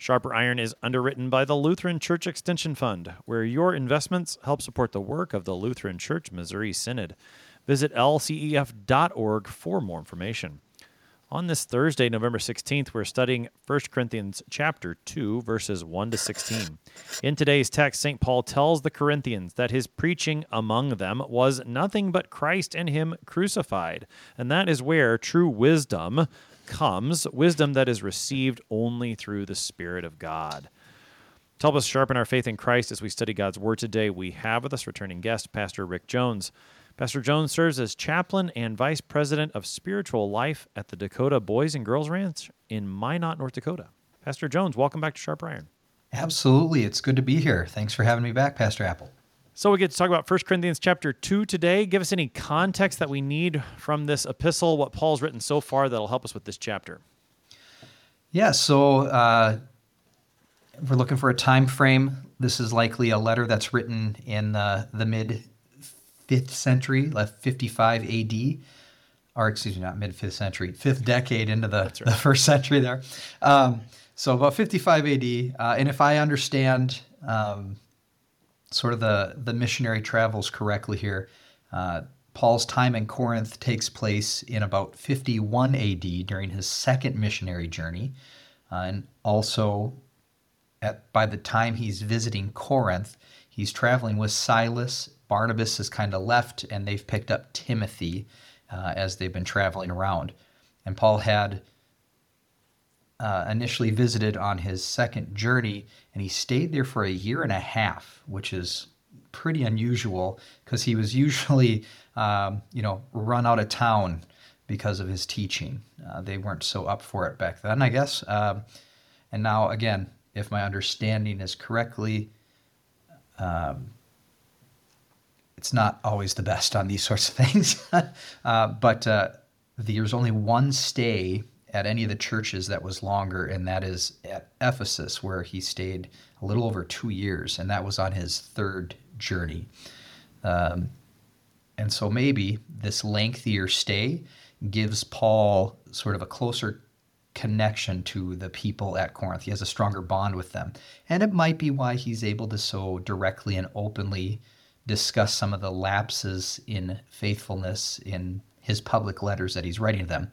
Sharper Iron is underwritten by the Lutheran Church Extension Fund, where your investments help support the work of the Lutheran Church Missouri Synod. Visit lcef.org for more information. On this Thursday, November 16th, we're studying 1 Corinthians chapter 2 verses 1 to 16. In today's text, St. Paul tells the Corinthians that his preaching among them was nothing but Christ and him crucified, and that is where true wisdom comes, wisdom that is received only through the Spirit of God. To help us sharpen our faith in Christ as we study God's Word today, we have with us returning guest, Pastor Rick Jones. Pastor Jones serves as chaplain and vice president of spiritual life at the Dakota Boys and Girls Ranch in Minot, North Dakota. Pastor Jones, welcome back to Sharp Iron. Absolutely. It's good to be here. Thanks for having me back, Pastor Appel. So we get to talk about 1 Corinthians chapter 2 today. Give us any context that we need from this epistle, what Paul's written so far that'll help us with this chapter. Yeah, so uh, we're looking for a time frame. This is likely a letter that's written in the, the mid 5th century, left 55 AD, or excuse me, not mid 5th century, 5th decade into the, right. the first century there. Um, so about 55 AD. Uh, and if I understand um, sort of the, the missionary travels correctly here. Uh, Paul's time in Corinth takes place in about 51 AD during his second missionary journey. Uh, and also, at, by the time he's visiting Corinth, he's traveling with Silas. Barnabas has kind of left, and they've picked up Timothy uh, as they've been traveling around. And Paul had uh, initially visited on his second journey, and he stayed there for a year and a half, which is pretty unusual because he was usually, um, you know, run out of town because of his teaching. Uh, they weren't so up for it back then, I guess. Um, and now, again, if my understanding is correctly, um, it's not always the best on these sorts of things. uh, but uh, there's only one stay at any of the churches that was longer, and that is at Ephesus, where he stayed a little over two years, and that was on his third journey. Um, and so maybe this lengthier stay gives Paul sort of a closer connection to the people at Corinth. He has a stronger bond with them. And it might be why he's able to so directly and openly discuss some of the lapses in faithfulness in his public letters that he's writing to them.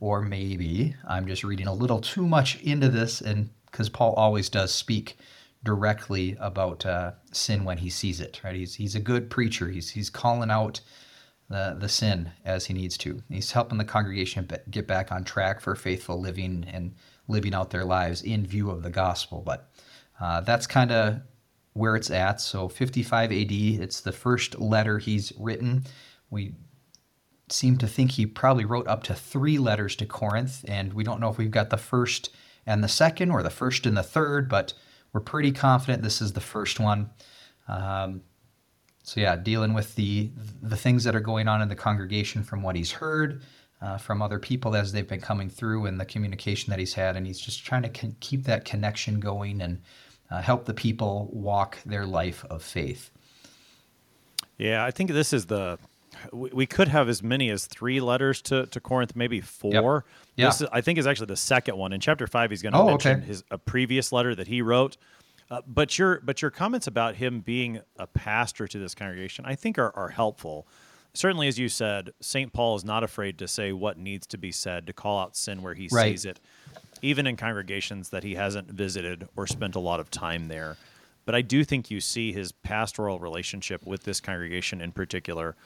Or maybe I'm just reading a little too much into this, and because Paul always does speak directly about uh, sin when he sees it, right? He's, he's a good preacher. He's, he's calling out the, the sin as he needs to. He's helping the congregation get back on track for faithful living and living out their lives in view of the gospel. But uh, that's kind of where it's at. So 55 AD, it's the first letter he's written. We seem to think he probably wrote up to three letters to Corinth, and we don't know if we've got the first and the second or the first and the third, but we're pretty confident this is the first one. Um, so yeah, dealing with the the things that are going on in the congregation from what he's heard uh, from other people as they've been coming through and the communication that he's had, and he's just trying to con- keep that connection going and uh, help the people walk their life of faith. Yeah, I think this is the we could have as many as three letters to, to Corinth, maybe four. Yep. Yeah. This is, I think is actually the second one. In chapter five, he's going to oh, mention okay. his a previous letter that he wrote. Uh, but your but your comments about him being a pastor to this congregation, I think, are, are helpful. Certainly, as you said, St. Paul is not afraid to say what needs to be said, to call out sin where he right. sees it, even in congregations that he hasn't visited or spent a lot of time there. But I do think you see his pastoral relationship with this congregation in particular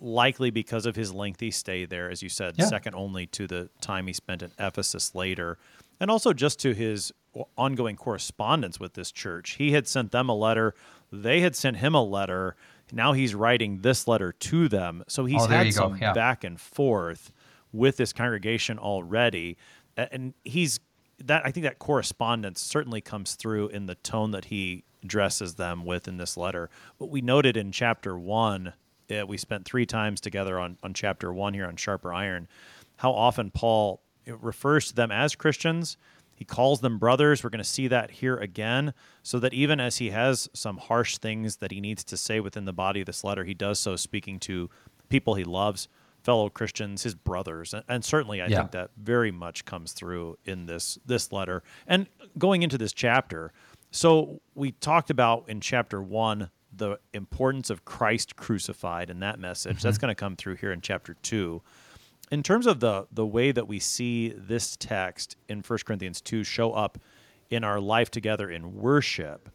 likely because of his lengthy stay there, as you said, yeah. second only to the time he spent in Ephesus later, and also just to his ongoing correspondence with this church. He had sent them a letter, they had sent him a letter. Now he's writing this letter to them. So he's oh, had some yeah. back and forth with this congregation already. And he's that I think that correspondence certainly comes through in the tone that he addresses them with in this letter. But we noted in chapter one uh, we spent three times together on, on chapter one here on Sharper Iron, how often Paul refers to them as Christians. He calls them brothers. We're going to see that here again, so that even as he has some harsh things that he needs to say within the body of this letter, he does so speaking to people he loves, fellow Christians, his brothers, and, and certainly I Yeah. think that very much comes through in this this letter and going into this chapter. So we talked about in chapter one the importance of Christ crucified in that message. That's going to come through here in chapter two. In terms of the the way that we see this text in 1 Corinthians 2 show up in our life together in worship,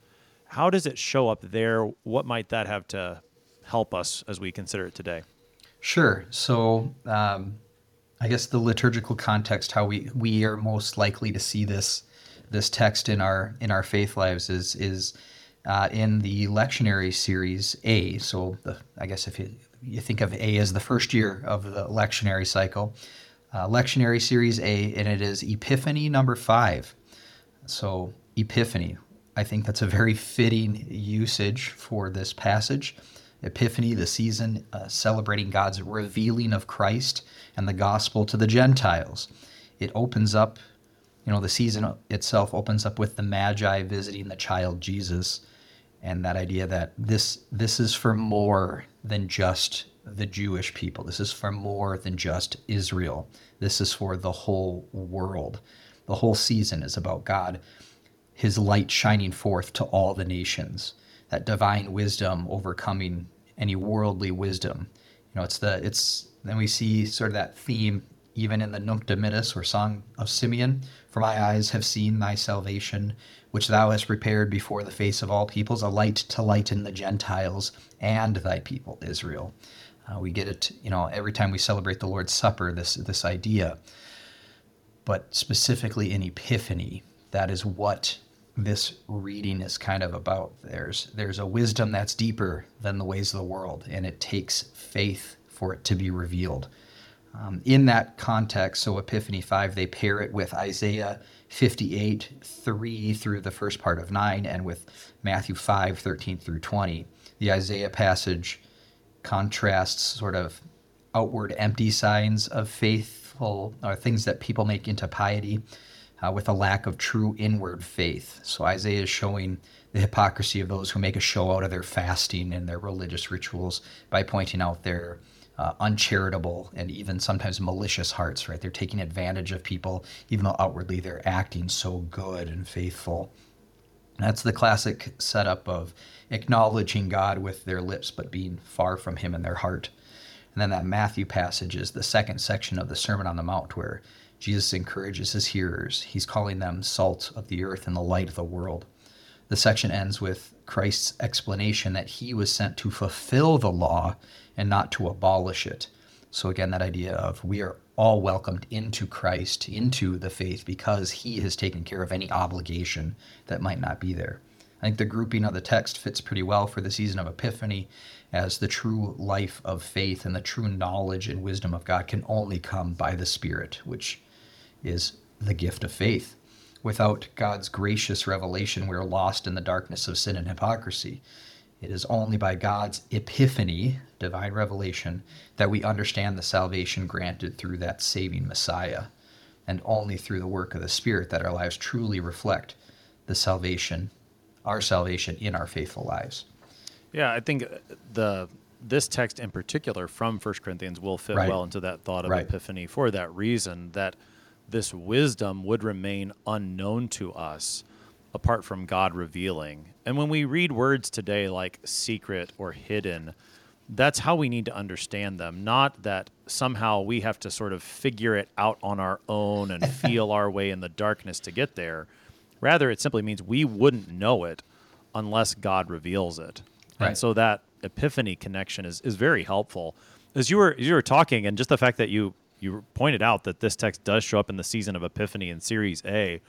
how does it show up there? What might that have to help us as we consider it today? Sure. So, um, I guess the liturgical context, how we we are most likely to see this this text in our in our faith lives is is uh, in the lectionary series A. So, the, I guess if you you think of A as the first year of the lectionary cycle, uh, lectionary series A, and it is Epiphany number five. So, Epiphany, I think that's a very fitting usage for this passage. Epiphany, the season uh, celebrating God's revealing of Christ and the gospel to the Gentiles. It opens up, you know, the season itself opens up with the Magi visiting the child Jesus, and that idea that this this is for more than just the Jewish people. This is for more than just Israel. This is for the whole world. The whole season is about God his light shining forth to all the nations that divine wisdom overcoming any worldly wisdom you know it's the it's then we see sort of that theme even in the nunc dimittis or song of simeon for my eyes have seen thy salvation which thou hast prepared before the face of all peoples a light to lighten the gentiles and thy people israel uh, we get it you know every time we celebrate the lord's supper this this idea but specifically in Epiphany, that is what this reading is kind of about. There's there's a wisdom that's deeper than the ways of the world, and it takes faith for it to be revealed. Um, in that context, so Epiphany 5, they pair it with Isaiah 58, 3 through the first part of 9, and with Matthew 5, 13 through 20. The Isaiah passage contrasts sort of outward empty signs of faithful or things that people make into piety uh, with a lack of true inward faith. So Isaiah is showing the hypocrisy of those who make a show out of their fasting and their religious rituals by pointing out their uh, uncharitable and even sometimes malicious hearts, right? They're taking advantage of people, even though outwardly they're acting so good and faithful. That's the classic setup of acknowledging God with their lips, but being far from Him in their heart. And then that Matthew passage is the second section of the Sermon on the Mount where Jesus encourages his hearers. He's calling them salt of the earth and the light of the world. The section ends with Christ's explanation that he was sent to fulfill the law and not to abolish it. So, again, that idea of we are all welcomed into Christ, into the faith, because he has taken care of any obligation that might not be there. I think the grouping of the text fits pretty well for the season of Epiphany, as the true life of faith and the true knowledge and wisdom of God can only come by the Spirit, which is the gift of faith. Without God's gracious revelation, we're lost in the darkness of sin and hypocrisy. It is only by God's epiphany, divine revelation, that we understand the salvation granted through that saving Messiah, and only through the work of the Spirit that our lives truly reflect the salvation, our salvation in our faithful lives. Yeah, I think the this text in particular from 1 Corinthians will fit Right. well into that thought of Right. epiphany for that reason that this wisdom would remain unknown to us apart from God revealing. And when we read words today like secret or hidden, that's how we need to understand them. Not that somehow we have to sort of figure it out on our own and feel our way in the darkness to get there. Rather, it simply means we wouldn't know it unless God reveals it. And Right. so that epiphany connection is, is very helpful. As you were as you were talking, and just the fact that you you pointed out that this text does show up in the season of Epiphany in Series A,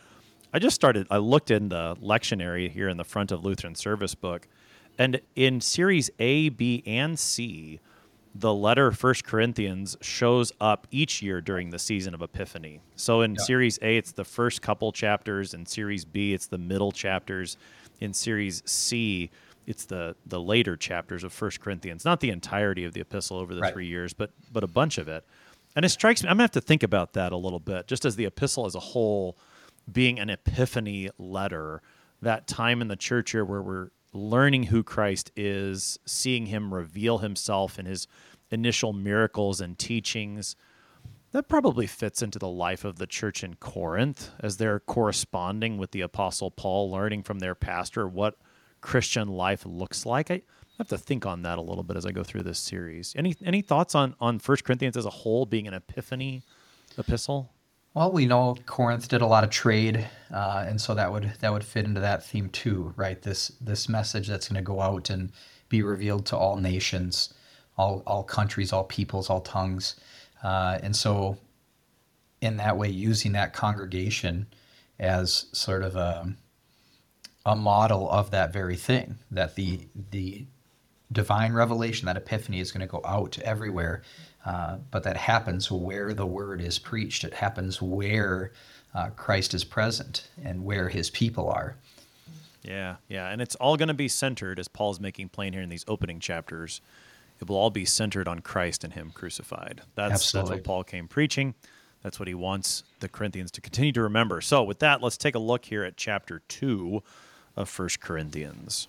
I just started. I looked in the lectionary here in the front of Lutheran Service Book, and in Series A, B, and C, the letter First Corinthians shows up each year during the season of Epiphany. So in Yeah. Series A, it's the first couple chapters. In Series B, it's the middle chapters. In Series C, it's the the later chapters of First Corinthians, not the entirety of the epistle over the Right. three years, but but a bunch of it. And it strikes me. I'm gonna have to think about that a little bit, just as the epistle as a whole being an epiphany letter. That time in the church here where we're learning who Christ is, seeing Him reveal Himself in His initial miracles and teachings. That probably fits into the life of the church in Corinth as they're corresponding with the Apostle Paul, learning from their pastor what Christian life looks like. I have to think on that a little bit as I go through this series. Any any thoughts on on First Corinthians as a whole being an epiphany epistle? Well, we know Corinth did a lot of trade, uh, and so that would that would fit into that theme too, right? This this message that's going to go out and be revealed to all nations, all all countries, all peoples, all tongues, uh, and so in that way, using that congregation as sort of a a model of that very thing, that the the divine revelation, that epiphany is going to go out everywhere. Uh, but that happens where the word is preached. It happens where uh, Christ is present and where his people are. Yeah, yeah, and it's all going to be centered as Paul's making plain here in these opening chapters. It will all be centered on Christ and Him crucified. That's that's what Paul came preaching. That's what he wants the Corinthians to continue to remember. So, with that, let's take a look here at chapter two of First Corinthians.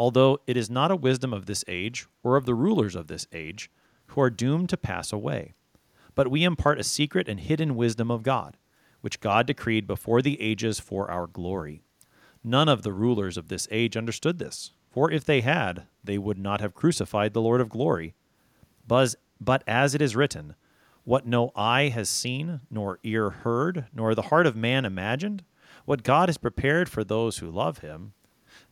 although it is not a wisdom of this age or of the rulers of this age, who are doomed to pass away. But we impart a secret and hidden wisdom of God, which God decreed before the ages for our glory. None of the rulers of this age understood this, for if they had, they would not have crucified the Lord of glory. But as it is written, what no eye has seen, nor ear heard, nor the heart of man imagined, what God has prepared for those who love him,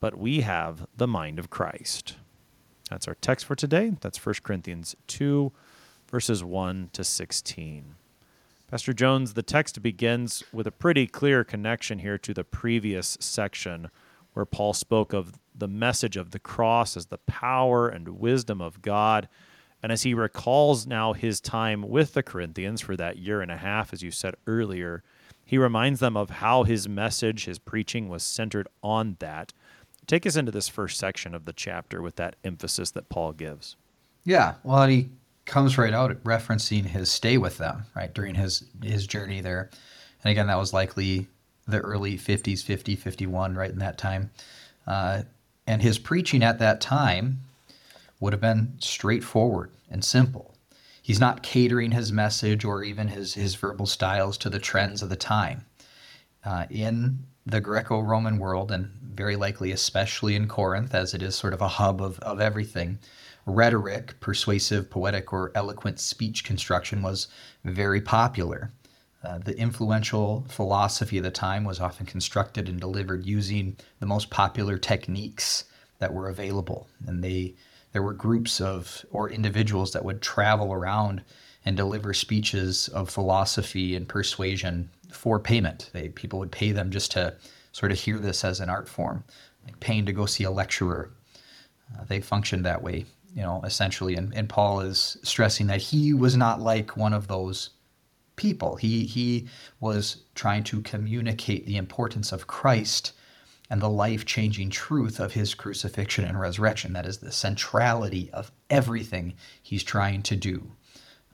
But we have the mind of Christ. That's our text for today. That's 1 Corinthians 2, verses 1 to 16. Pastor Jones, the text begins with a pretty clear connection here to the previous section where Paul spoke of the message of the cross as the power and wisdom of God. And as he recalls now his time with the Corinthians for that year and a half, as you said earlier, he reminds them of how his message, his preaching was centered on that. Take us into this first section of the chapter with that emphasis that Paul gives. Yeah, well, he comes right out referencing his stay with them, right, during his his journey there. And again, that was likely the early 50s, 50, 51, right in that time. Uh, and his preaching at that time would have been straightforward and simple. He's not catering his message or even his, his verbal styles to the trends of the time. Uh, in the Greco Roman world, and very likely especially in Corinth, as it is sort of a hub of, of everything, rhetoric, persuasive, poetic, or eloquent speech construction was very popular. Uh, the influential philosophy of the time was often constructed and delivered using the most popular techniques that were available. And they there were groups of or individuals that would travel around and deliver speeches of philosophy and persuasion for payment. They, people would pay them just to sort of hear this as an art form, like paying to go see a lecturer. Uh, they functioned that way you know, essentially. And, and Paul is stressing that he was not like one of those people. He, he was trying to communicate the importance of Christ and the life changing truth of his crucifixion and resurrection. That is the centrality of everything he's trying to do.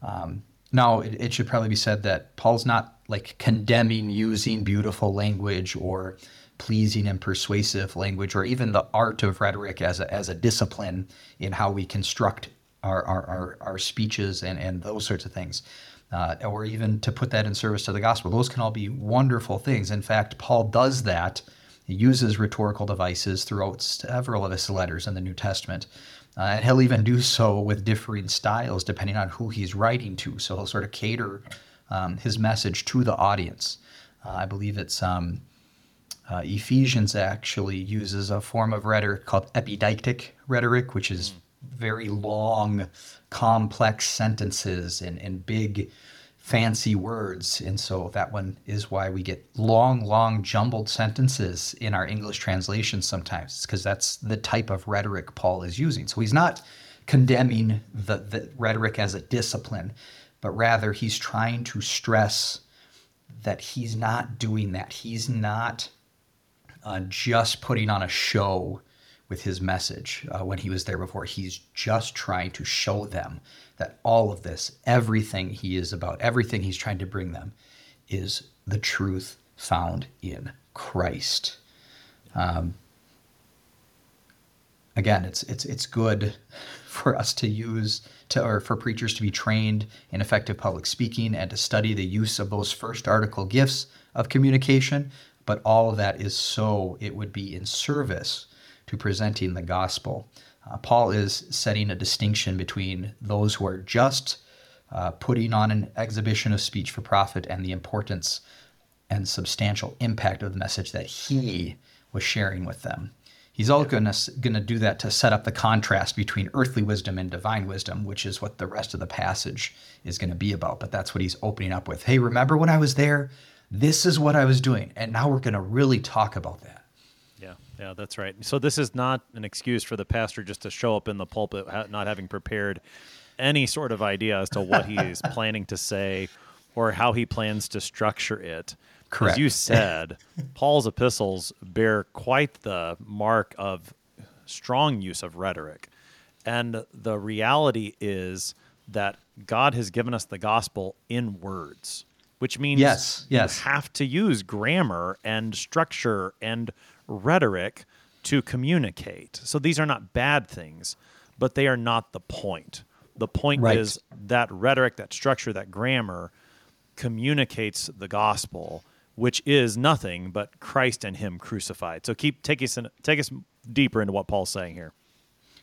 Um, now, it, it, should probably be said that Paul's not like condemning using beautiful language or pleasing and persuasive language or even the art of rhetoric as a, as a discipline in how we construct our, our, our, our speeches and, and those sorts of things. Uh, or even to put that in service to the gospel. Those can all be wonderful things. In fact, Paul does that. He uses rhetorical devices throughout several of his letters in the New Testament. Uh, and he'll even do so with differing styles depending on who he's writing to. So he'll sort of cater um, his message to the audience. Uh, I believe it's um, uh, Ephesians actually uses a form of rhetoric called epideictic rhetoric, which is very long, complex sentences and, and big, fancy words. And so that one is why we get long, long, jumbled sentences in our English translations sometimes, because that's the type of rhetoric Paul is using. So he's not condemning the, the rhetoric as a discipline, but rather he's trying to stress that he's not doing that. He's not uh, just putting on a show with his message uh, when he was there before. He's just trying to show them that all of this, everything he is about, everything he's trying to bring them, is the truth found in Christ. Um, again, it's it's it's good for us to use to or for preachers to be trained in effective public speaking and to study the use of those first article gifts of communication but all of that is so it would be in service to presenting the gospel. Uh, Paul is setting a distinction between those who are just uh, putting on an exhibition of speech for profit and the importance and substantial impact of the message that he was sharing with them. He's all going to do that to set up the contrast between earthly wisdom and divine wisdom, which is what the rest of the passage is going to be about. But that's what he's opening up with. Hey, remember when I was there? This is what I was doing. And now we're going to really talk about that. Yeah, yeah, that's right. So this is not an excuse for the pastor just to show up in the pulpit not having prepared any sort of idea as to what he is planning to say or how he plans to structure it. Correct. As you said, Paul's epistles bear quite the mark of strong use of rhetoric. And the reality is that God has given us the gospel in words which means yes, yes. you have to use grammar and structure and rhetoric to communicate. So these are not bad things, but they are not the point. The point right. is that rhetoric, that structure, that grammar communicates the gospel, which is nothing but Christ and Him crucified. So keep take us in, take us deeper into what Paul's saying here.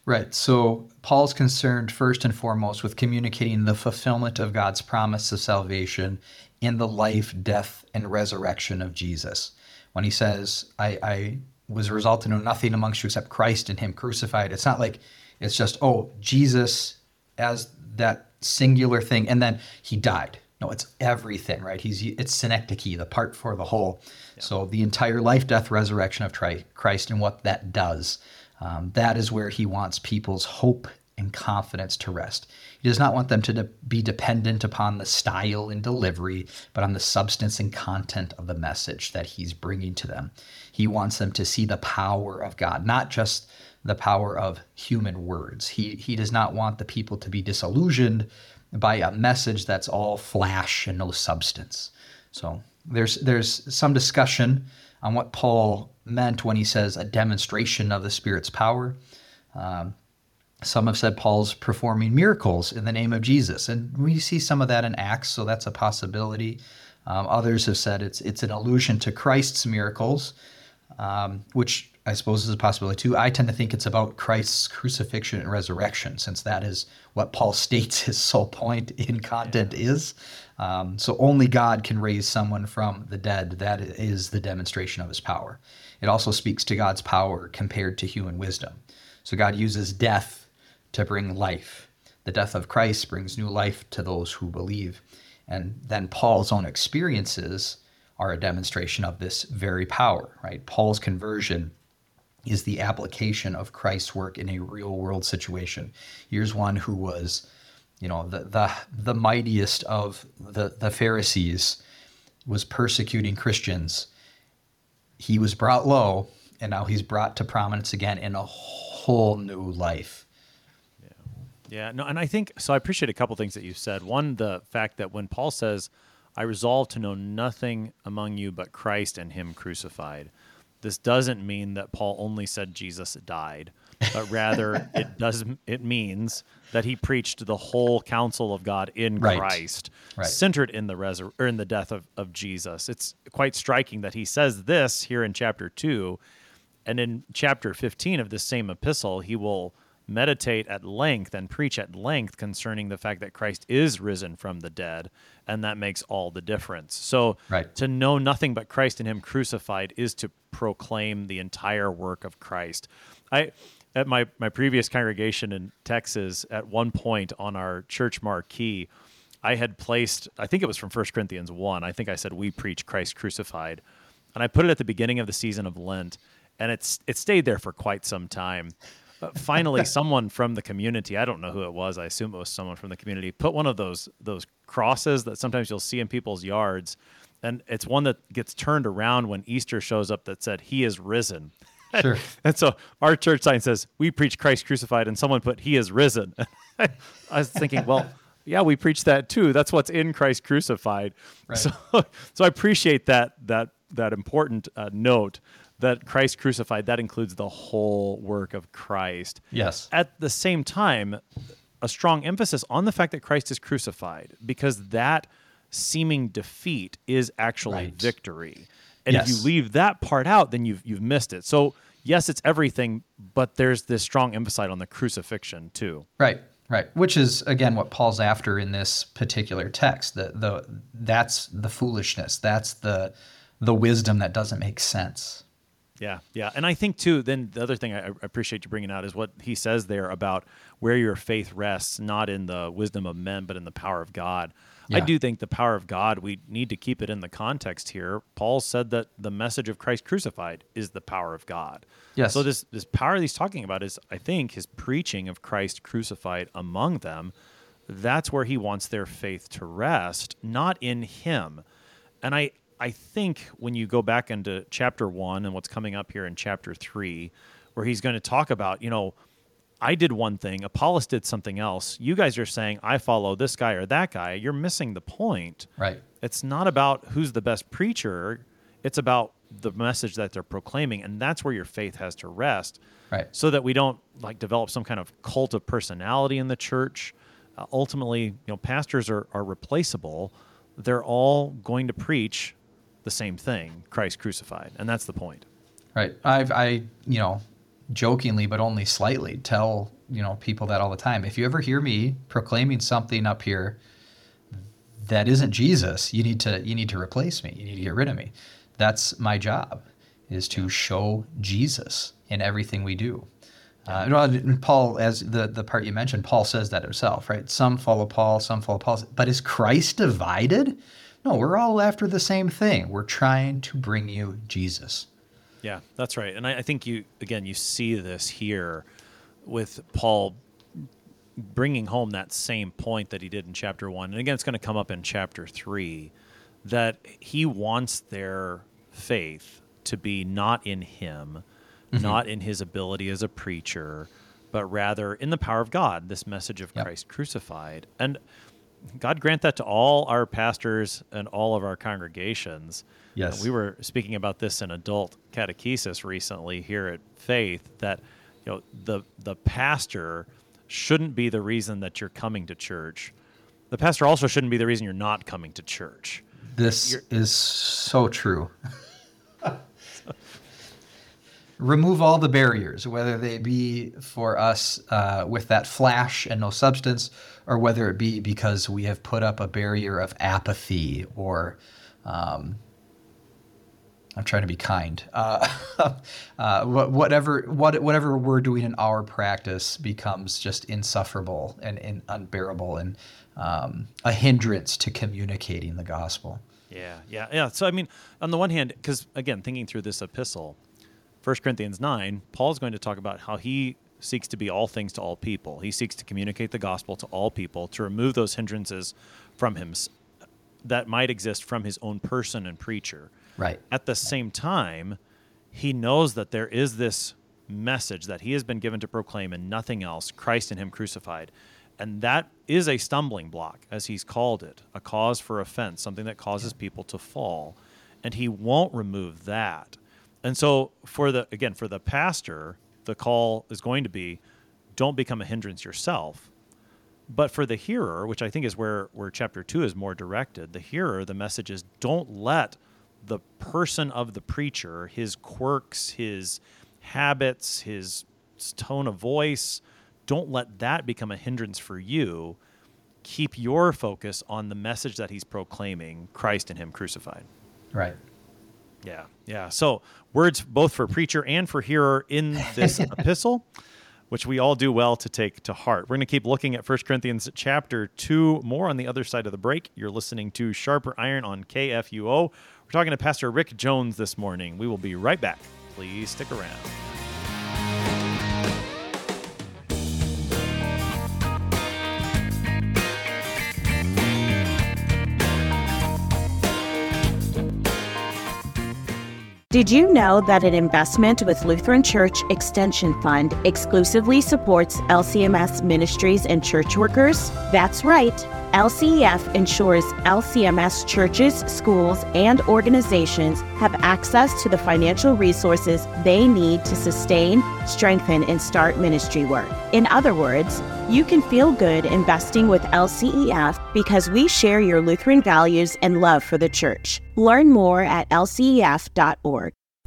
Right. So Paul's concerned first and foremost with communicating the fulfillment of God's promise of salvation in the life, death, and resurrection of Jesus. When he says, I, I was a result to know nothing amongst you except Christ and Him crucified, it's not like it's just, oh, Jesus as that singular thing, and then He died. No, it's everything, right? He's it's synecdoche, the part for the whole. Yeah. So the entire life, death, resurrection of Christ and what that does. Um, that is where he wants people's hope and confidence to rest. He does not want them to de- be dependent upon the style and delivery, but on the substance and content of the message that he's bringing to them. He wants them to see the power of God, not just the power of human words. He, he does not want the people to be disillusioned by a message that's all flash and no substance. So there's there's some discussion on what Paul meant when he says a demonstration of the Spirit's power. Um, some have said Paul's performing miracles in the name of Jesus, and we see some of that in Acts, so that's a possibility. Um, others have said it's it's an allusion to Christ's miracles, um, which I suppose is a possibility too. I tend to think it's about Christ's crucifixion and resurrection, since that is what Paul states his sole point in content is. Um, so only God can raise someone from the dead. That is the demonstration of his power. It also speaks to God's power compared to human wisdom. So God uses death to bring life. The death of Christ brings new life to those who believe. And then Paul's own experiences are a demonstration of this very power, right? Paul's conversion is the application of Christ's work in a real world situation. Here's one who was, you know, the the, the mightiest of the, the Pharisees was persecuting Christians. He was brought low, and now he's brought to prominence again in a whole new life. Yeah, no, and I think so. I appreciate a couple things that you said. One, the fact that when Paul says, "I resolve to know nothing among you but Christ and Him crucified," this doesn't mean that Paul only said Jesus died, but rather it does. It means that he preached the whole counsel of God in Right. Christ, Right. centered in the resur- or in the death of, of Jesus. It's quite striking that he says this here in chapter two, and in chapter 15 of this same epistle, he will meditate at length and preach at length concerning the fact that Christ is risen from the dead, and that makes all the difference. So, Right. to know nothing but Christ and Him crucified is to proclaim the entire work of Christ. I at my my previous congregation in Texas, at one point on our church marquee, I had placed, I think it was from 1 Corinthians 1. I think I said, We preach Christ crucified. And I put it at the beginning of the season of Lent, and it's it stayed there for quite some time. Finally, someone from the community, I don't know who it was, I assume it was someone from the community, put one of those those crosses that sometimes you'll see in people's yards. And it's one that gets turned around when Easter shows up that said, He is risen. Sure. And so our church sign says, "We preach Christ crucified," and someone put, "He is risen." I was thinking, well, yeah, we preach that too. That's what's in Christ crucified. Right. So, so I appreciate that that that important uh, note that Christ crucified that includes the whole work of Christ. Yes. At the same time, a strong emphasis on the fact that Christ is crucified because that seeming defeat is actually Right. victory. And if you leave that part out, then you've you've missed it. So yes, it's everything, but there's this strong emphasis on the crucifixion too. Right, right. Which is again what Paul's after in this particular text. The the that's the foolishness. That's the the wisdom that doesn't make sense. Yeah, yeah, and I think too. Then the other thing I appreciate you bringing out is what he says there about where your faith rests, not in the wisdom of men, but in the power of God. I do think the power of God. We need to keep it in the context here. Paul said that the message of Christ crucified is the power of God. Yes. So this this power that he's talking about is, I think, his preaching of Christ crucified among them. That's where he wants their faith to rest, not in him. And I I think when you go back into chapter one and what's coming up here in chapter three, where he's going to talk about, you know, I did one thing, Apollos did something else. You guys are saying I follow this guy or that guy. You're missing the point. Right. It's not about who's the best preacher. It's about the message that they're proclaiming, and that's where your faith has to rest. Right. So that we don't like develop some kind of cult of personality in the church. Uh, ultimately, you know, pastors are, are replaceable. They're all going to preach the same thing, Christ crucified, and that's the point. Right. I've I you know jokingly but only slightly tell you know people that all the time. If you ever hear me proclaiming something up here that isn't Jesus, you need to you need to replace me. You need to get rid of me. That's my job is to show Jesus in everything we do. Uh, and Paul, as the, the part you mentioned, Paul says that himself, right? Some follow Paul, some follow Paul. But is Christ divided? No, we're all after the same thing. We're trying to bring you Jesus. Yeah, that's right. And I, I think you, again, you see this here with Paul bringing home that same point that he did in chapter one. And again, it's going to come up in chapter three that he wants their faith to be not in him, mm-hmm. not in his ability as a preacher, but rather in the power of God, this message of Yep. Christ crucified. And God grant that to all our pastors and all of our congregations. Yes. Uh, we were speaking about this in adult catechesis recently here at Faith that you know the the pastor shouldn't be the reason that you're coming to church. The pastor also shouldn't be the reason you're not coming to church. This is so true. Remove all the barriers, whether they be for us uh, with that flash and no substance, or whether it be because we have put up a barrier of apathy or. Um, I'm trying to be kind. Uh, uh, whatever, what, whatever we're doing in our practice becomes just insufferable and, and unbearable and um, a hindrance to communicating the gospel. Yeah, yeah, yeah. So I mean, on the one hand, because again, thinking through this epistle, 1 Corinthians 9, Paul's going to talk about how he seeks to be all things to all people. He seeks to communicate the gospel to all people, to remove those hindrances from him that might exist from his own person and preacher. Right. At the same time, he knows that there is this message that he has been given to proclaim and nothing else Christ in him crucified. And that is a stumbling block, as he's called it, a cause for offense, something that causes people to fall. And he won't remove that. And so, for the, again, for the pastor, the call is going to be don't become a hindrance yourself. But for the hearer, which I think is where, where chapter two is more directed, the hearer, the message is don't let the person of the preacher, his quirks, his habits, his tone of voice, don't let that become a hindrance for you. Keep your focus on the message that he's proclaiming Christ and him crucified. Right. Yeah. Yeah. So, words both for preacher and for hearer in this epistle, which we all do well to take to heart. We're going to keep looking at 1 Corinthians chapter 2 more on the other side of the break. You're listening to Sharper Iron on KFUO. We're talking to Pastor Rick Jones this morning. We will be right back. Please stick around. Did you know that an investment with Lutheran Church Extension Fund exclusively supports LCMS ministries and church workers? That's right. LCEF ensures LCMS churches, schools, and organizations have access to the financial resources they need to sustain, strengthen, and start ministry work. In other words, you can feel good investing with LCEF because we share your Lutheran values and love for the church. Learn more at lcef.org.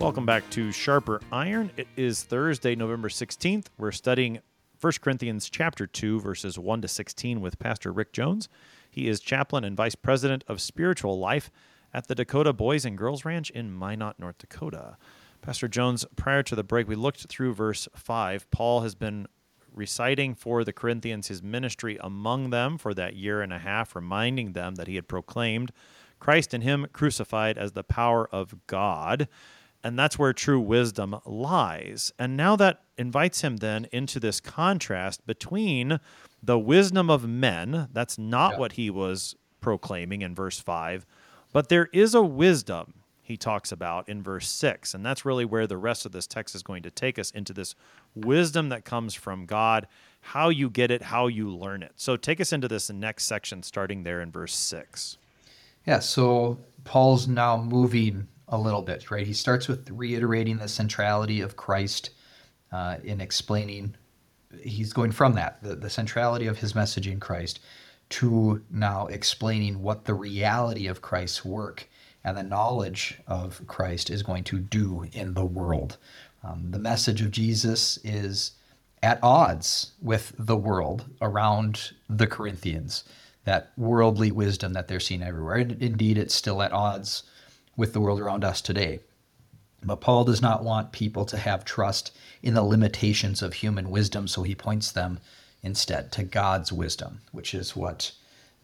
Welcome back to Sharper Iron. It is Thursday, November 16th. We're studying 1 Corinthians chapter 2 verses 1 to 16 with Pastor Rick Jones. He is chaplain and vice president of spiritual life at the Dakota Boys and Girls Ranch in Minot, North Dakota. Pastor Jones, prior to the break, we looked through verse 5. Paul has been reciting for the Corinthians his ministry among them for that year and a half, reminding them that he had proclaimed Christ in him crucified as the power of God and that's where true wisdom lies. And now that invites him then into this contrast between the wisdom of men, that's not yeah. what he was proclaiming in verse 5, but there is a wisdom he talks about in verse 6. And that's really where the rest of this text is going to take us into this wisdom that comes from God, how you get it, how you learn it. So take us into this next section, starting there in verse 6. Yeah, so Paul's now moving a little bit, right? He starts with reiterating the centrality of Christ uh, in explaining, he's going from that, the, the centrality of his message in Christ, to now explaining what the reality of Christ's work and the knowledge of Christ is going to do in the world. Um, the message of Jesus is at odds with the world around the Corinthians, that worldly wisdom that they're seeing everywhere. And indeed, it's still at odds with the world around us today. But Paul does not want people to have trust in the limitations of human wisdom, so he points them instead to God's wisdom, which is what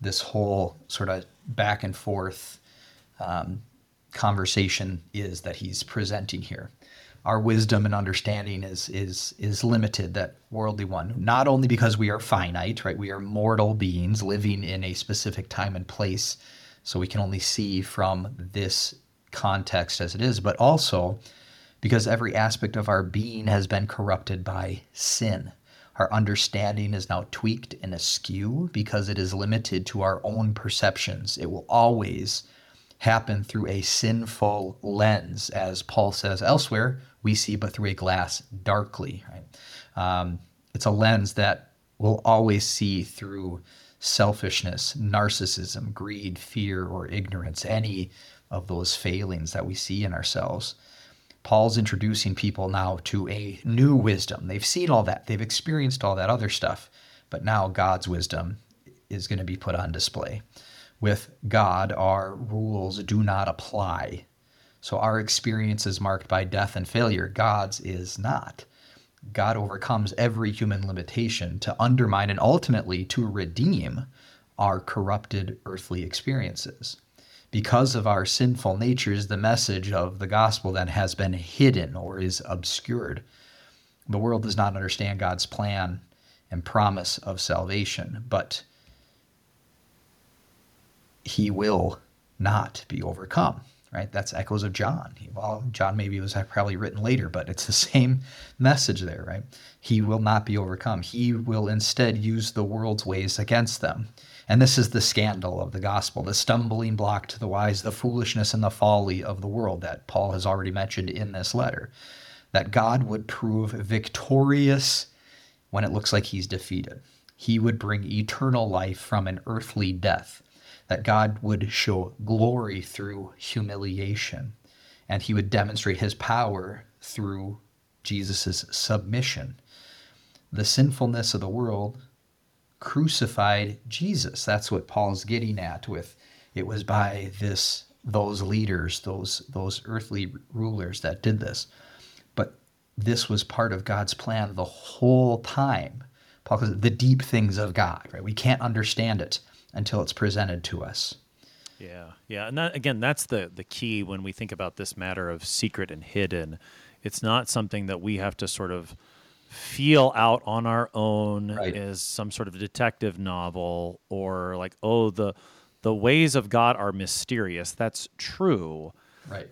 this whole sort of back and forth um, conversation is that he's presenting here. Our wisdom and understanding is is is limited, that worldly one, not only because we are finite, right? We are mortal beings living in a specific time and place so we can only see from this context as it is, but also because every aspect of our being has been corrupted by sin. Our understanding is now tweaked and askew because it is limited to our own perceptions. It will always happen through a sinful lens. As Paul says elsewhere, we see but through a glass darkly. Right? Um, it's a lens that will always see through selfishness, narcissism, greed, fear, or ignorance, any of those failings that we see in ourselves. Paul's introducing people now to a new wisdom. They've seen all that, they've experienced all that other stuff, but now God's wisdom is going to be put on display. With God, our rules do not apply. So our experience is marked by death and failure. God's is not. God overcomes every human limitation to undermine and ultimately to redeem our corrupted earthly experiences. Because of our sinful natures, the message of the gospel then has been hidden or is obscured. The world does not understand God's plan and promise of salvation, but he will not be overcome right? That's echoes of John. Well, John maybe was probably written later, but it's the same message there, right? He will not be overcome. He will instead use the world's ways against them. And this is the scandal of the gospel, the stumbling block to the wise, the foolishness and the folly of the world that Paul has already mentioned in this letter. That God would prove victorious when it looks like he's defeated. He would bring eternal life from an earthly death that God would show glory through humiliation, and he would demonstrate his power through Jesus' submission. The sinfulness of the world crucified Jesus. That's what Paul's getting at with it was by this those leaders, those those earthly rulers that did this. But this was part of God's plan the whole time. Paul it the deep things of God, right? We can't understand it until it's presented to us. Yeah, yeah, and that again, that's the the key when we think about this matter of secret and hidden. It's not something that we have to sort of feel out on our own right. as some sort of detective novel or like, oh, the the ways of God are mysterious. That's true. Right.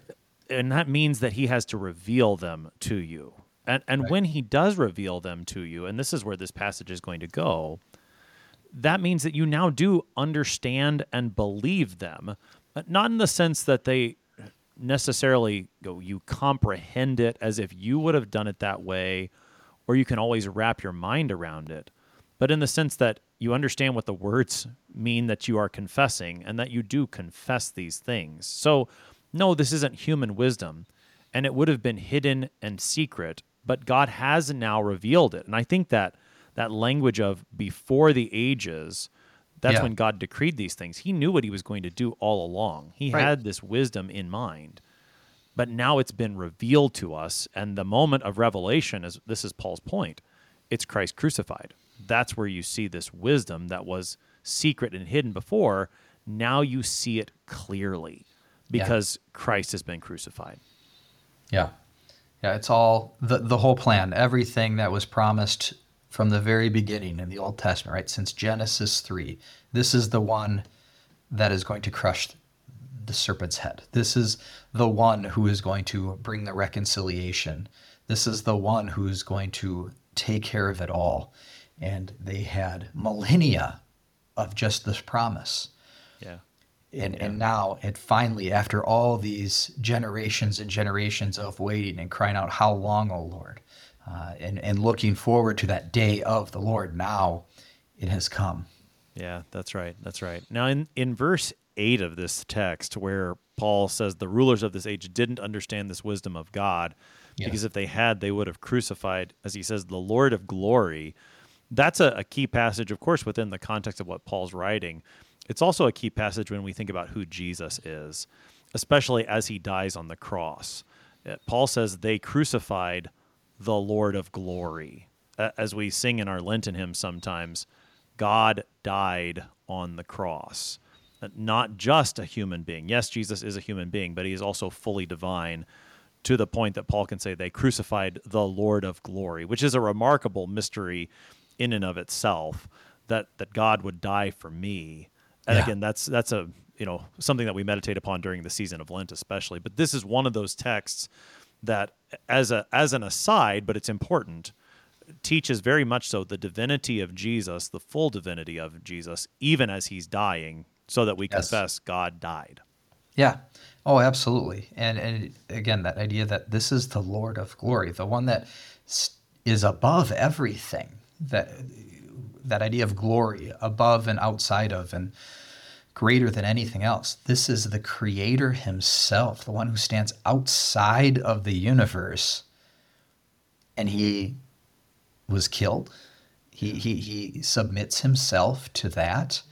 And that means that he has to reveal them to you. And and right. when he does reveal them to you, and this is where this passage is going to go, that means that you now do understand and believe them, not in the sense that they necessarily go, you comprehend it as if you would have done it that way, or you can always wrap your mind around it, but in the sense that you understand what the words mean that you are confessing and that you do confess these things. So, no, this isn't human wisdom, and it would have been hidden and secret, but God has now revealed it. And I think that that language of before the ages that's yeah. when God decreed these things. He knew what he was going to do all along. He right. had this wisdom in mind. But now it's been revealed to us and the moment of revelation is this is Paul's point. It's Christ crucified. That's where you see this wisdom that was secret and hidden before. Now you see it clearly because yeah. Christ has been crucified. Yeah. Yeah, it's all the the whole plan. Everything that was promised from the very beginning in the Old Testament, right? Since Genesis 3. This is the one that is going to crush the serpent's head. This is the one who is going to bring the reconciliation. This is the one who is going to take care of it all. And they had millennia of just this promise. Yeah. And, yeah. and now it finally after all these generations and generations of waiting and crying out how long o lord uh, and, and looking forward to that day of the Lord. Now it has come. Yeah, that's right. That's right. Now, in, in verse 8 of this text, where Paul says the rulers of this age didn't understand this wisdom of God, yeah. because if they had, they would have crucified, as he says, the Lord of glory. That's a, a key passage, of course, within the context of what Paul's writing. It's also a key passage when we think about who Jesus is, especially as he dies on the cross. Uh, Paul says they crucified the Lord of glory. As we sing in our Lenten hymn sometimes, God died on the cross. Uh, not just a human being. Yes, Jesus is a human being, but he is also fully divine to the point that Paul can say they crucified the Lord of glory, which is a remarkable mystery in and of itself that that God would die for me. And yeah. again, that's that's a you know something that we meditate upon during the season of Lent especially. But this is one of those texts that as a as an aside, but it's important, teaches very much so the divinity of Jesus, the full divinity of Jesus, even as he's dying, so that we yes. confess God died. Yeah. Oh, absolutely. And and again, that idea that this is the Lord of glory, the one that is above everything. That that idea of glory, above and outside of, and greater than anything else. This is the creator himself, the one who stands outside of the universe. And he was killed. He, he, he submits himself to that,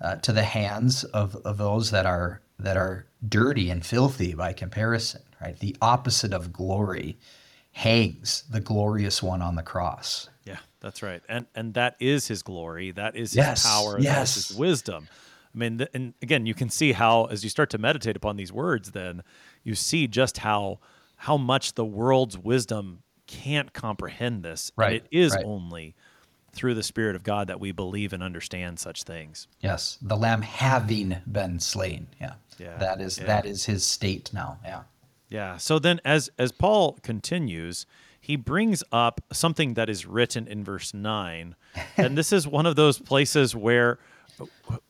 uh, to the hands of, of those that are that are dirty and filthy by comparison, right? The opposite of glory hangs the glorious one on the cross. Yeah, that's right. And and that is his glory. That is his Yes, power. That yes. is his wisdom. I mean, th- and again, you can see how as you start to meditate upon these words, then you see just how how much the world's wisdom can't comprehend this. Right, And it is right. only through the Spirit of God that we believe and understand such things. Yes, the lamb having been slain. Yeah. Yeah, That is yeah. that is his state now. Yeah. Yeah. So then as as Paul continues, he brings up something that is written in verse 9. and this is one of those places where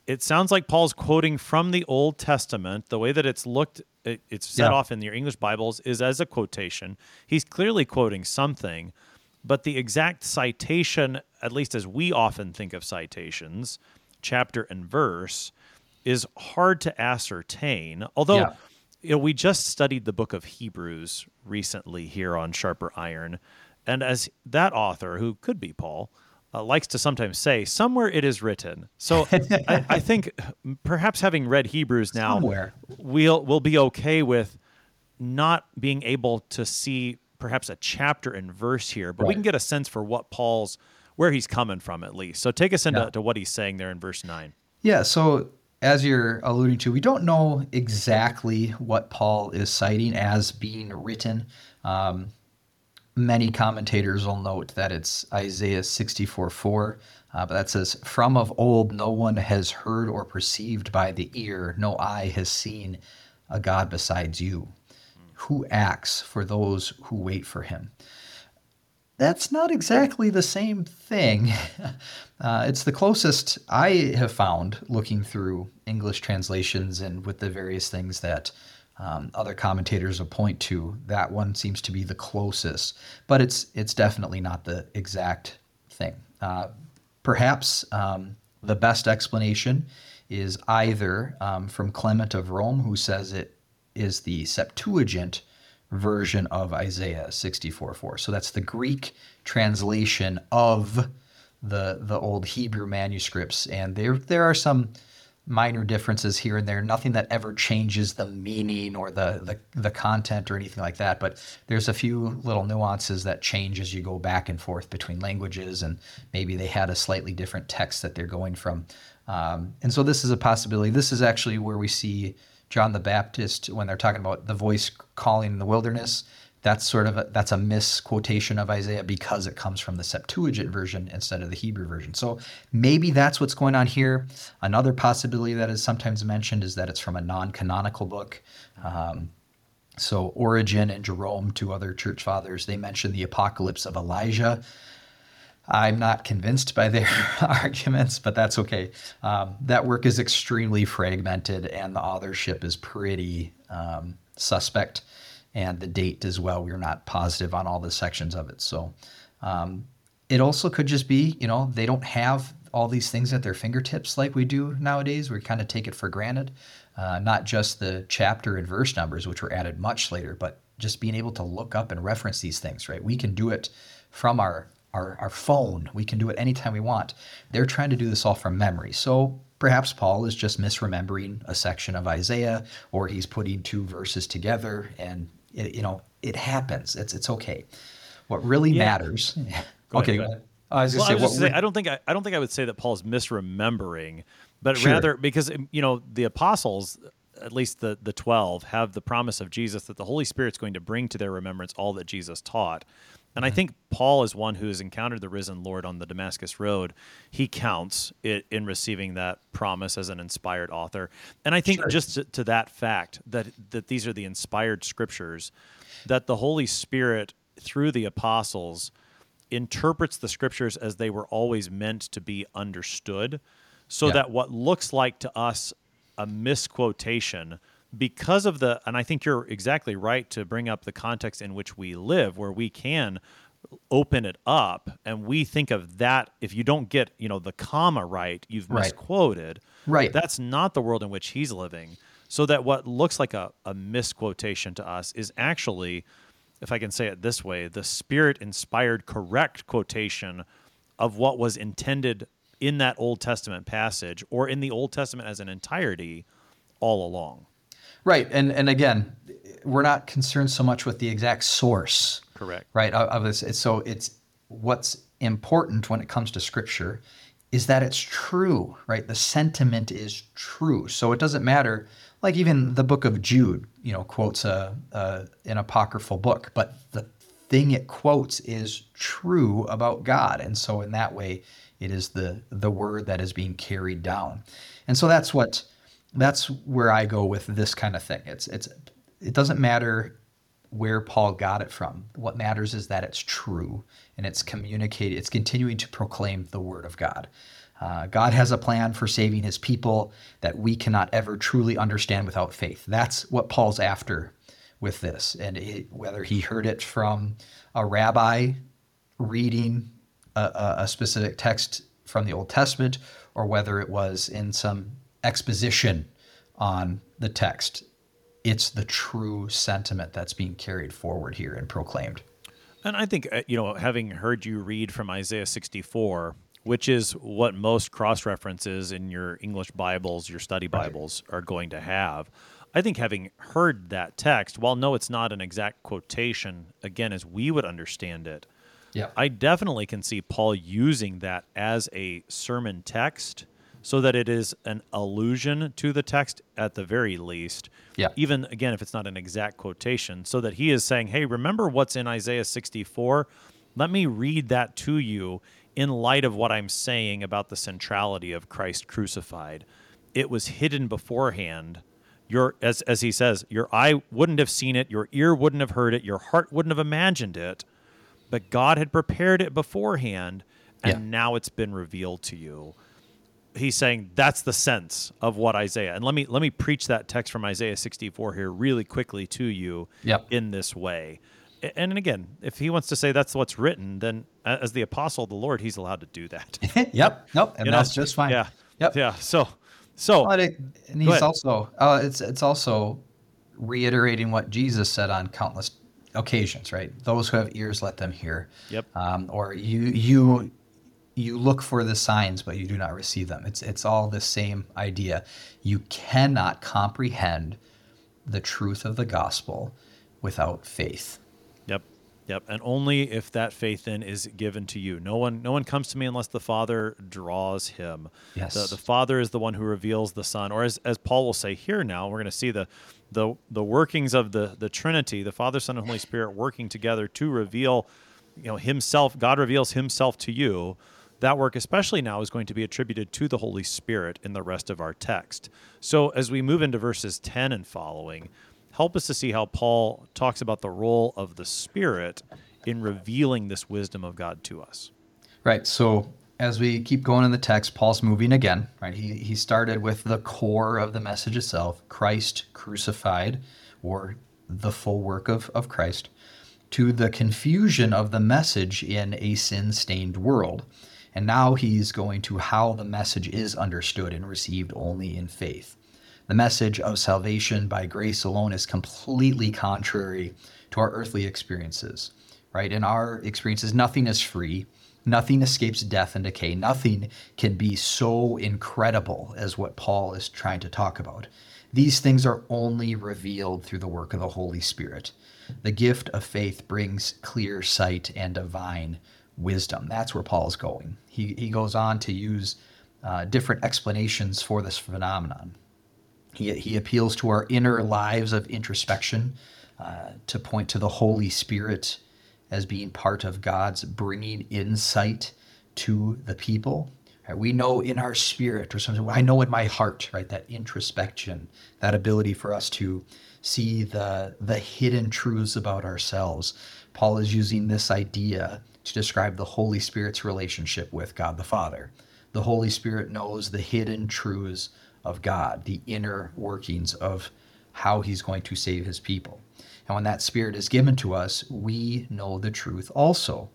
it sounds like Paul's quoting from the Old Testament. The way that it's looked it, it's set Yeah. off in your English Bibles is as a quotation. He's clearly quoting something, but the exact citation, at least as we often think of citations, chapter and verse, is hard to ascertain. Although Yeah. you know, we just studied the book of Hebrews recently here on Sharper Iron. And as that author, who could be Paul, uh, likes to sometimes say, somewhere it is written. So I, I think perhaps having read Hebrews now, Somewhere. we'll, we'll be okay with not being able to see perhaps a chapter and verse here, but we can get a sense for what Paul's, where he's coming from at least. So take us into Yeah. to what he's saying there in verse 9. Yeah, so as you're alluding to, we don't know exactly what Paul is citing as being written. Um, many commentators will note that it's Isaiah 64 4, uh, but that says, From of old no one has heard or perceived by the ear, no eye has seen a God besides you, who acts for those who wait for him that's not exactly the same thing. Uh, it's the closest I have found looking through English translations and with the various things that um, other commentators will point to. That one seems to be the closest, but it's it's definitely not the exact thing. Uh, perhaps um, the best explanation is either um, from Clement of Rome, who says it is the Septuagint version of Isaiah 64:4. So that's the Greek translation of the the old Hebrew manuscripts, and there there are some minor differences here and there. Nothing that ever changes the meaning or the the, the content or anything like that. But there's a few little nuances that change as you go back and forth between languages, and maybe they had a slightly different text that they're going from. Um, and so this is a possibility. This is actually where we see John the Baptist when they're talking about the voice calling in the wilderness. That's sort of a, that's a misquotation of Isaiah because it comes from the Septuagint version instead of the Hebrew version. So maybe that's what's going on here. Another possibility that is sometimes mentioned is that it's from a non-canonical book. Um, so Origen and Jerome, two other church fathers, they mention the apocalypse of Elijah. I'm not convinced by their arguments, but that's okay. Um, that work is extremely fragmented, and the authorship is pretty um, suspect, and the date as well. We're not positive on all the sections of it. So um, it also could just be, you know, they don't have all these things at their fingertips like we do nowadays. We kind of take it for granted. Uh, not just the chapter and verse numbers, which were added much later, but just being able to look up and reference these things, right? We can do it from our our, our phone. We can do it anytime we want. They're trying to do this all from memory. So perhaps Paul is just misremembering a section of Isaiah, or he's putting two verses together, and it, you know it happens. It's it's okay. What really Yeah. matters. Go okay, go go ahead. ahead. I was Well, I going was just say, I don't think I, I don't think I would say that Paul's misremembering, but Sure. rather because you know the apostles, at least the the twelve, have the promise of Jesus that the Holy Spirit's going to bring to their remembrance all that Jesus taught. And I Mm-hmm. think Paul is one who has encountered the risen Lord on the Damascus Road. He counts it in receiving that promise as an inspired author. And I think Sure. just to, to that fact that that these are the inspired scriptures, that the Holy Spirit through the apostles interprets the scriptures as they were always meant to be understood so Yeah. that what looks like to us a misquotation because of the and I think you're exactly right to bring up the context in which we live where we can open it up and we think of that if you don't get you know the comma right you've Right. misquoted Right. that's not the world in which he's living so that what looks like a, a misquotation to us is actually if i can say it this way the spirit inspired correct quotation of what was intended in that old testament passage or in the old testament as an entirety all along Right, and and again, we're not concerned so much with the exact source. Correct. Right of, this. So it's what's important when it comes to Scripture is that it's true. Right, the sentiment is true. So it doesn't matter. Like even the book of Jude, you know, quotes a, a an apocryphal book, but the thing it quotes is true about God, and so in that way, it is the the word that is being carried down, and so that's what that's where I go with this kind of thing. It's it's it doesn't matter where Paul got it from. What matters is that it's true and it's communicated. It's continuing to proclaim the word of God. Uh, God has a plan for saving His people that we cannot ever truly understand without faith. That's what Paul's after with this, and it, whether he heard it from a rabbi reading a, a, a specific text from the Old Testament, or whether it was in some exposition on the text. It's the true sentiment that's being carried forward here and proclaimed. And I think, uh, you know, having heard you read from Isaiah 64, which is what most cross references in your English Bibles, your study Bibles, are going to have, I think having heard that text, while no, it's not an exact quotation, again, as we would understand it, Yeah. I definitely can see Paul using that as a sermon text so that it is an allusion to the text at the very least. Yeah. Even again, if it's not an exact quotation, so that he is saying, hey, remember what's in Isaiah 64? Let me read that to you in light of what I'm saying about the centrality of Christ crucified. It was hidden beforehand. Your as as he says, your eye wouldn't have seen it, your ear wouldn't have heard it, your heart wouldn't have imagined it but God had prepared it beforehand and Yeah. now it's been revealed to you. He's saying that's the sense of what Isaiah. And let me let me preach that text from Isaiah 64 here really quickly to you Yep. in this way. And again, if he wants to say that's what's written, then as the apostle of the Lord, he's allowed to do that. yep. Nope. And You know? that's just fine. Yeah. Yep. Yeah. So so it, and he's ahead. also uh, it's it's also reiterating what Jesus said on countless occasions, right? Those who have ears, let them hear. Yep. Um, or you you you look for the signs, but you do not receive them. It's it's all the same idea. You cannot comprehend the truth of the gospel without faith. Yep. Yep. And only if that faith then is given to you. No one no one comes to me unless the Father draws him. Yes. The, the Father is the one who reveals the Son. Or as, as Paul will say here now, we're going to see the the the workings of the the Trinity, the Father, Son, and Holy Spirit working together to reveal, you know, himself, God reveals himself to you. That work, especially now, is going to be attributed to the Holy Spirit in the rest of our text. So, as we move into verses 10 and following, help us to see how Paul talks about the role of the Spirit in revealing this wisdom of God to us. Right. So as we keep going in the text, Paul's moving again. Right. He he started with the core of the message itself, Christ crucified, or the full work of, of Christ, to the confusion of the message in a sin-stained world. And now he's going to how the message is understood and received only in faith. The message of salvation by grace alone is completely contrary to our earthly experiences, right? In our experiences, nothing is free, nothing escapes death and decay, nothing can be so incredible as what Paul is trying to talk about. These things are only revealed through the work of the Holy Spirit. The gift of faith brings clear sight and divine wisdom. That's where Paul is going. He, he goes on to use uh, different explanations for this phenomenon. He, he appeals to our inner lives of introspection uh, to point to the Holy Spirit as being part of God's bringing insight to the people. Right? We know in our spirit, or something, I know in my heart, right? That introspection, that ability for us to see the, the hidden truths about ourselves. Paul is using this idea to describe the Holy Spirit's relationship with God the Father. The Holy Spirit knows the hidden truths of God, the inner workings of, how he's going to save his people. And when that Spirit is given to us, we know the truth also.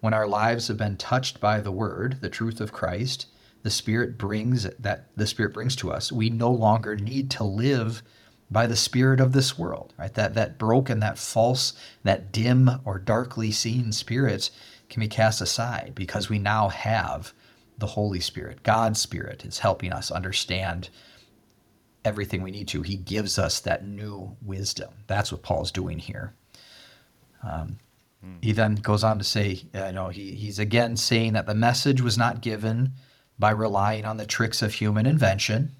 When our lives have been touched by the Word, the truth of Christ, the Spirit brings that the Spirit brings to us. We no longer need to live by the spirit of this world, right? That that broken, that false, that dim or darkly seen spirit can be cast aside because we now have the Holy Spirit. God's Spirit is helping us understand everything we need to. He gives us that new wisdom. That's what Paul's doing here. Um, hmm. He then goes on to say, you know, he, he's again saying that the message was not given by relying on the tricks of human invention.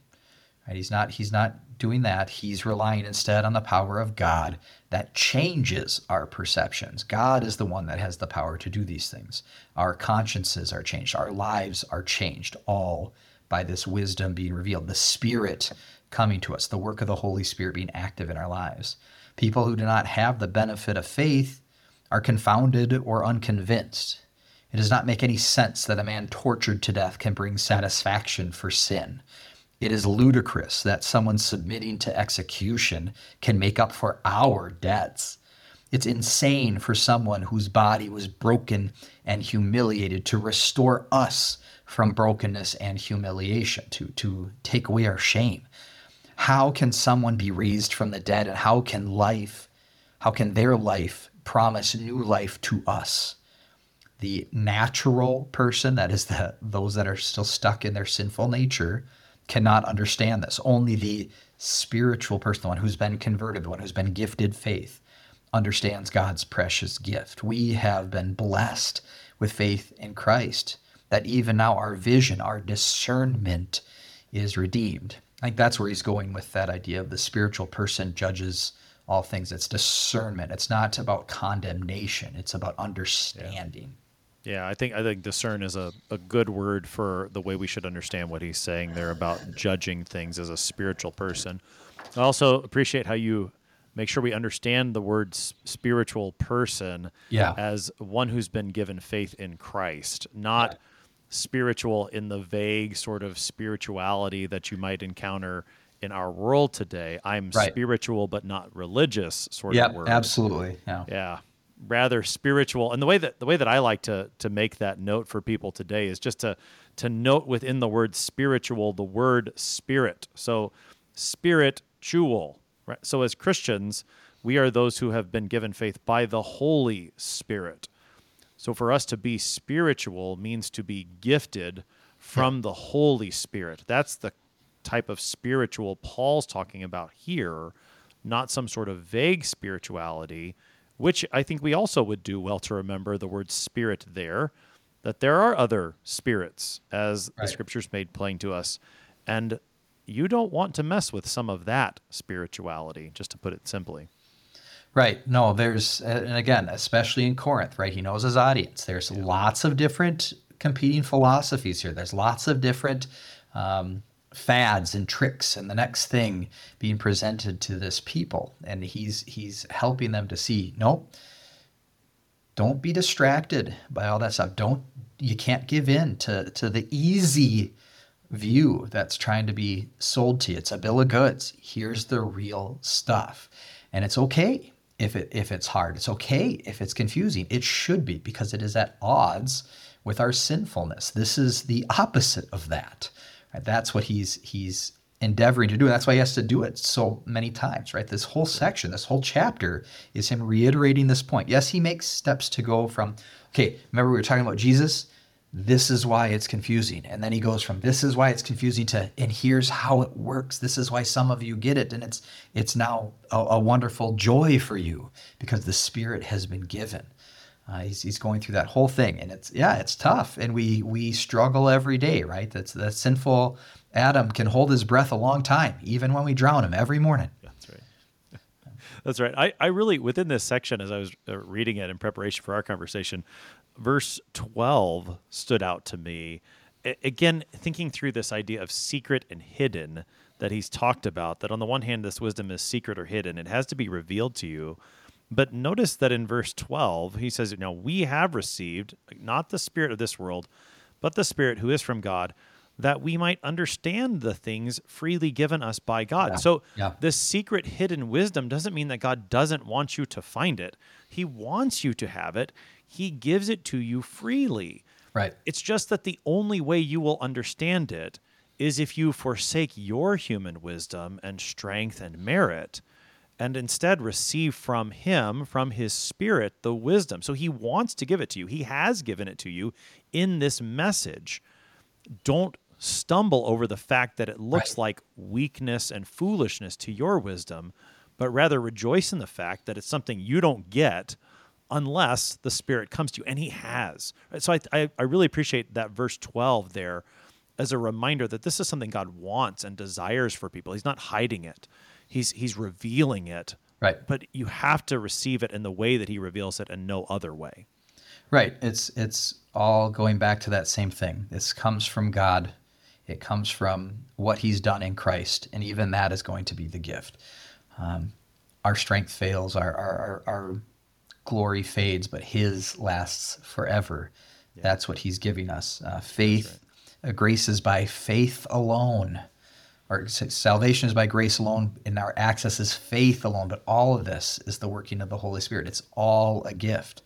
Right? He's not he's not doing that. He's relying instead on the power of God that changes our perceptions. God is the one that has the power to do these things. Our consciences are changed, our lives are changed, all by this wisdom being revealed, the Spirit coming to us, the work of the Holy Spirit being active in our lives. People who do not have the benefit of faith are confounded or unconvinced. It does not make any sense that a man tortured to death can bring satisfaction for sin. It is ludicrous that someone submitting to execution can make up for our debts. It's insane for someone whose body was broken and humiliated to restore us from brokenness and humiliation, to, to take away our shame. How can someone be raised from the dead and how can life, how can their life promise new life to us? The natural person, that is the those that are still stuck in their sinful nature, cannot understand this. Only the spiritual person, the one who's been converted, the one who's been gifted faith, understands God's precious gift. We have been blessed with faith in Christ, that even now our vision, our discernment is redeemed. I think that's where he's going with that idea of the spiritual person judges all things. It's discernment. It's not about condemnation, it's about understanding. Yeah, I think I think discern is a, a good word for the way we should understand what he's saying there about judging things as a spiritual person. I also appreciate how you make sure we understand the word spiritual person yeah. as one who's been given faith in Christ, not yeah. spiritual in the vague sort of spirituality that you might encounter in our world today. I'm right. spiritual but not religious sort yep, of word. Absolutely. Yeah. Yeah rather spiritual. And the way that the way that I like to to make that note for people today is just to to note within the word spiritual the word spirit. So spiritual, right? So as Christians, we are those who have been given faith by the Holy Spirit. So for us to be spiritual means to be gifted from the Holy Spirit. That's the type of spiritual Paul's talking about here, not some sort of vague spirituality which I think we also would do well to remember the word spirit there, that there are other spirits, as right. the scriptures made plain to us. And you don't want to mess with some of that spirituality, just to put it simply. Right. No, there's, and again, especially in Corinth, right? He knows his audience. There's yeah. lots of different competing philosophies here. There's lots of different um, fads and tricks and the next thing being presented to this people. And he's he's helping them to see nope don't be distracted by all that stuff. Don't you can't give in to to the easy view that's trying to be sold to you. It's a bill of goods. Here's the real stuff. And it's okay if it if it's hard. It's okay if it's confusing. It should be because it is at odds with our sinfulness. This is the opposite of that? That's what he's he's endeavoring to do. And That's why he has to do it so many times, right? This whole section, this whole chapter is him reiterating this point. Yes, he makes steps to go from, okay, remember we were talking about Jesus? This is why it's confusing. And then he goes from this is why it's confusing to and here's how it works. This is why some of you get it. And it's it's now a, a wonderful joy for you because the Spirit has been given. Uh, he's, he's going through that whole thing, and it's yeah, it's tough, and we we struggle every day, right? That's that sinful Adam can hold his breath a long time, even when we drown him every morning. That's right. That's right. I, I really within this section, as I was uh, reading it in preparation for our conversation, verse twelve stood out to me. I, again, thinking through this idea of secret and hidden that he's talked about. That on the one hand, this wisdom is secret or hidden; it has to be revealed to you but notice that in verse 12, he says, Now we have received not the spirit of this world, but the spirit who is from God, that we might understand the things freely given us by God. Yeah. So, Yeah. this secret hidden wisdom doesn't mean that God doesn't want you to find it. He wants you to have it, He gives it to you freely. Right. It's just that the only way you will understand it is if you forsake your human wisdom and strength and merit and instead receive from him, from his spirit, the wisdom. So he wants to give it to you. He has given it to you in this message. Don't stumble over the fact that it looks Right. like weakness and foolishness to your wisdom, but rather rejoice in the fact that it's something you don't get unless the Spirit comes to you, and He has. So I, I, I really appreciate that verse 12 there as a reminder that this is something God wants and desires for people. He's not hiding it, He's, he's revealing it. Right. But you have to receive it in the way that He reveals it and no other way. Right. It's it's all going back to that same thing. This comes from God. It comes from what He's done in Christ, and even that is going to be the gift. Um, our strength fails, our, our our our glory fades, but His lasts forever. That's what He's giving us. Uh, faith, uh, grace is by faith alone. Our salvation is by grace alone, and our access is faith alone. But all of this is the working of the Holy Spirit. It's all a gift.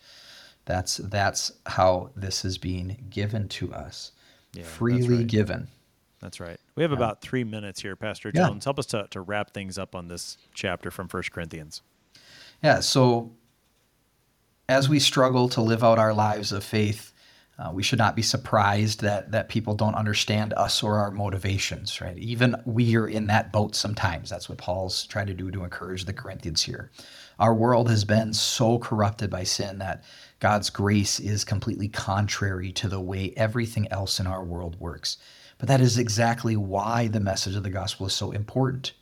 That's that's how this is being given to us, Yeah, that's freely right. given. That's right. We have about three minutes here, Pastor Yeah. Jones. Help us to, to wrap things up on this chapter from First Corinthians. Yeah. So as we struggle to live out our lives of faith, uh, we should not be surprised that that people don't understand us or our motivations. Right? Even we are in that boat sometimes. That's what Paul's trying to do to encourage the Corinthians here. Our world has been so corrupted by sin that God's grace is completely contrary to the way everything else in our world works. But that is exactly why the message of the gospel is so important.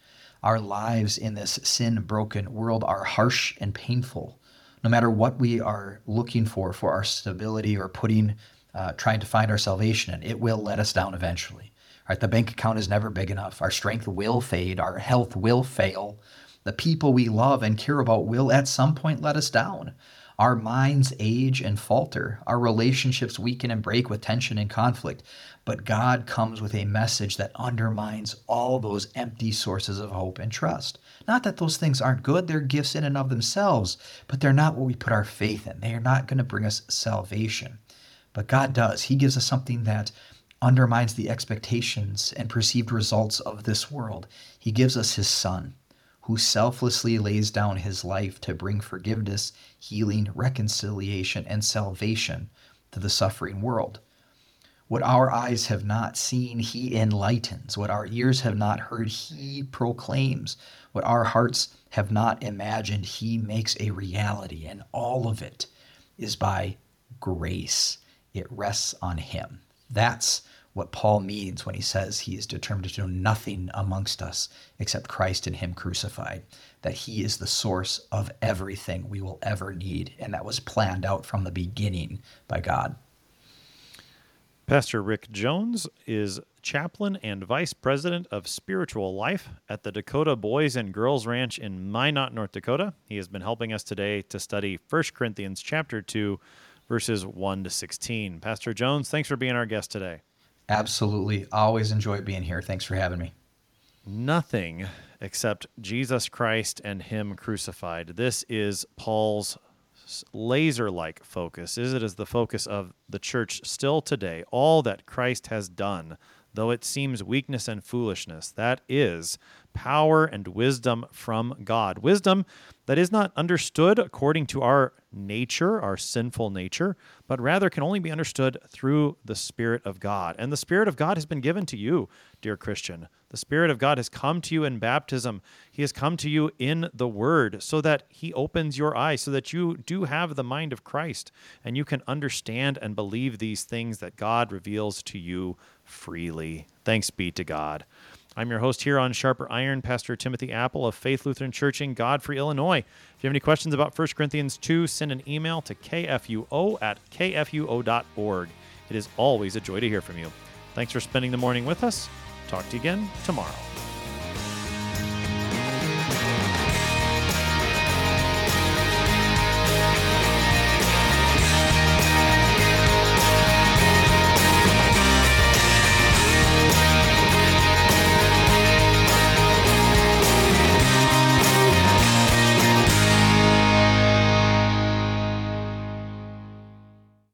Our lives in this sin broken world are harsh and painful. No matter what we are looking for for our stability or putting, uh, trying to find our salvation in, it will let us down eventually. Right? The bank account is never big enough. Our strength will fade. Our health will fail. The people we love and care about will at some point let us down. Our minds age and falter. Our relationships weaken and break with tension and conflict. But God comes with a message that undermines all those empty sources of hope and trust. Not that those things aren't good, they're gifts in and of themselves, but they're not what we put our faith in. They are not going to bring us salvation. But God does. He gives us something that undermines the expectations and perceived results of this world. He gives us His Son who selflessly lays down his life to bring forgiveness, healing, reconciliation, and salvation to the suffering world. What our eyes have not seen, he enlightens. What our ears have not heard, he proclaims. What our hearts have not imagined, he makes a reality. And all of it is by grace. It rests on him. That's what Paul means when he says he is determined to do nothing amongst us except Christ and him crucified, that he is the source of everything we will ever need. And that was planned out from the beginning by God. Pastor Rick Jones is chaplain and vice president of spiritual life at the Dakota Boys and Girls Ranch in Minot, North Dakota. He has been helping us today to study 1 Corinthians chapter 2 verses 1 to 16. Pastor Jones, thanks for being our guest today. Absolutely. Always enjoy being here. Thanks for having me. Nothing except Jesus Christ and him crucified. This is Paul's laser like focus. Is it as the focus of the church still today? All that Christ has done, though it seems weakness and foolishness, that is power and wisdom from God. Wisdom that is not understood according to our nature, our sinful nature, but rather can only be understood through the Spirit of God. And the Spirit of God has been given to you, dear Christian. The Spirit of God has come to you in baptism. He has come to you in the Word so that He opens your eyes, so that you do have the mind of Christ and you can understand and believe these things that God reveals to you freely. Thanks be to God. I'm your host here on Sharper Iron, Pastor Timothy Appel of Faith Lutheran Church in Godfrey, Illinois. If you have any questions about 1 Corinthians 2, send an email to kfuo at kfuo.org. It is always a joy to hear from you. Thanks for spending the morning with us. Talk to you again tomorrow.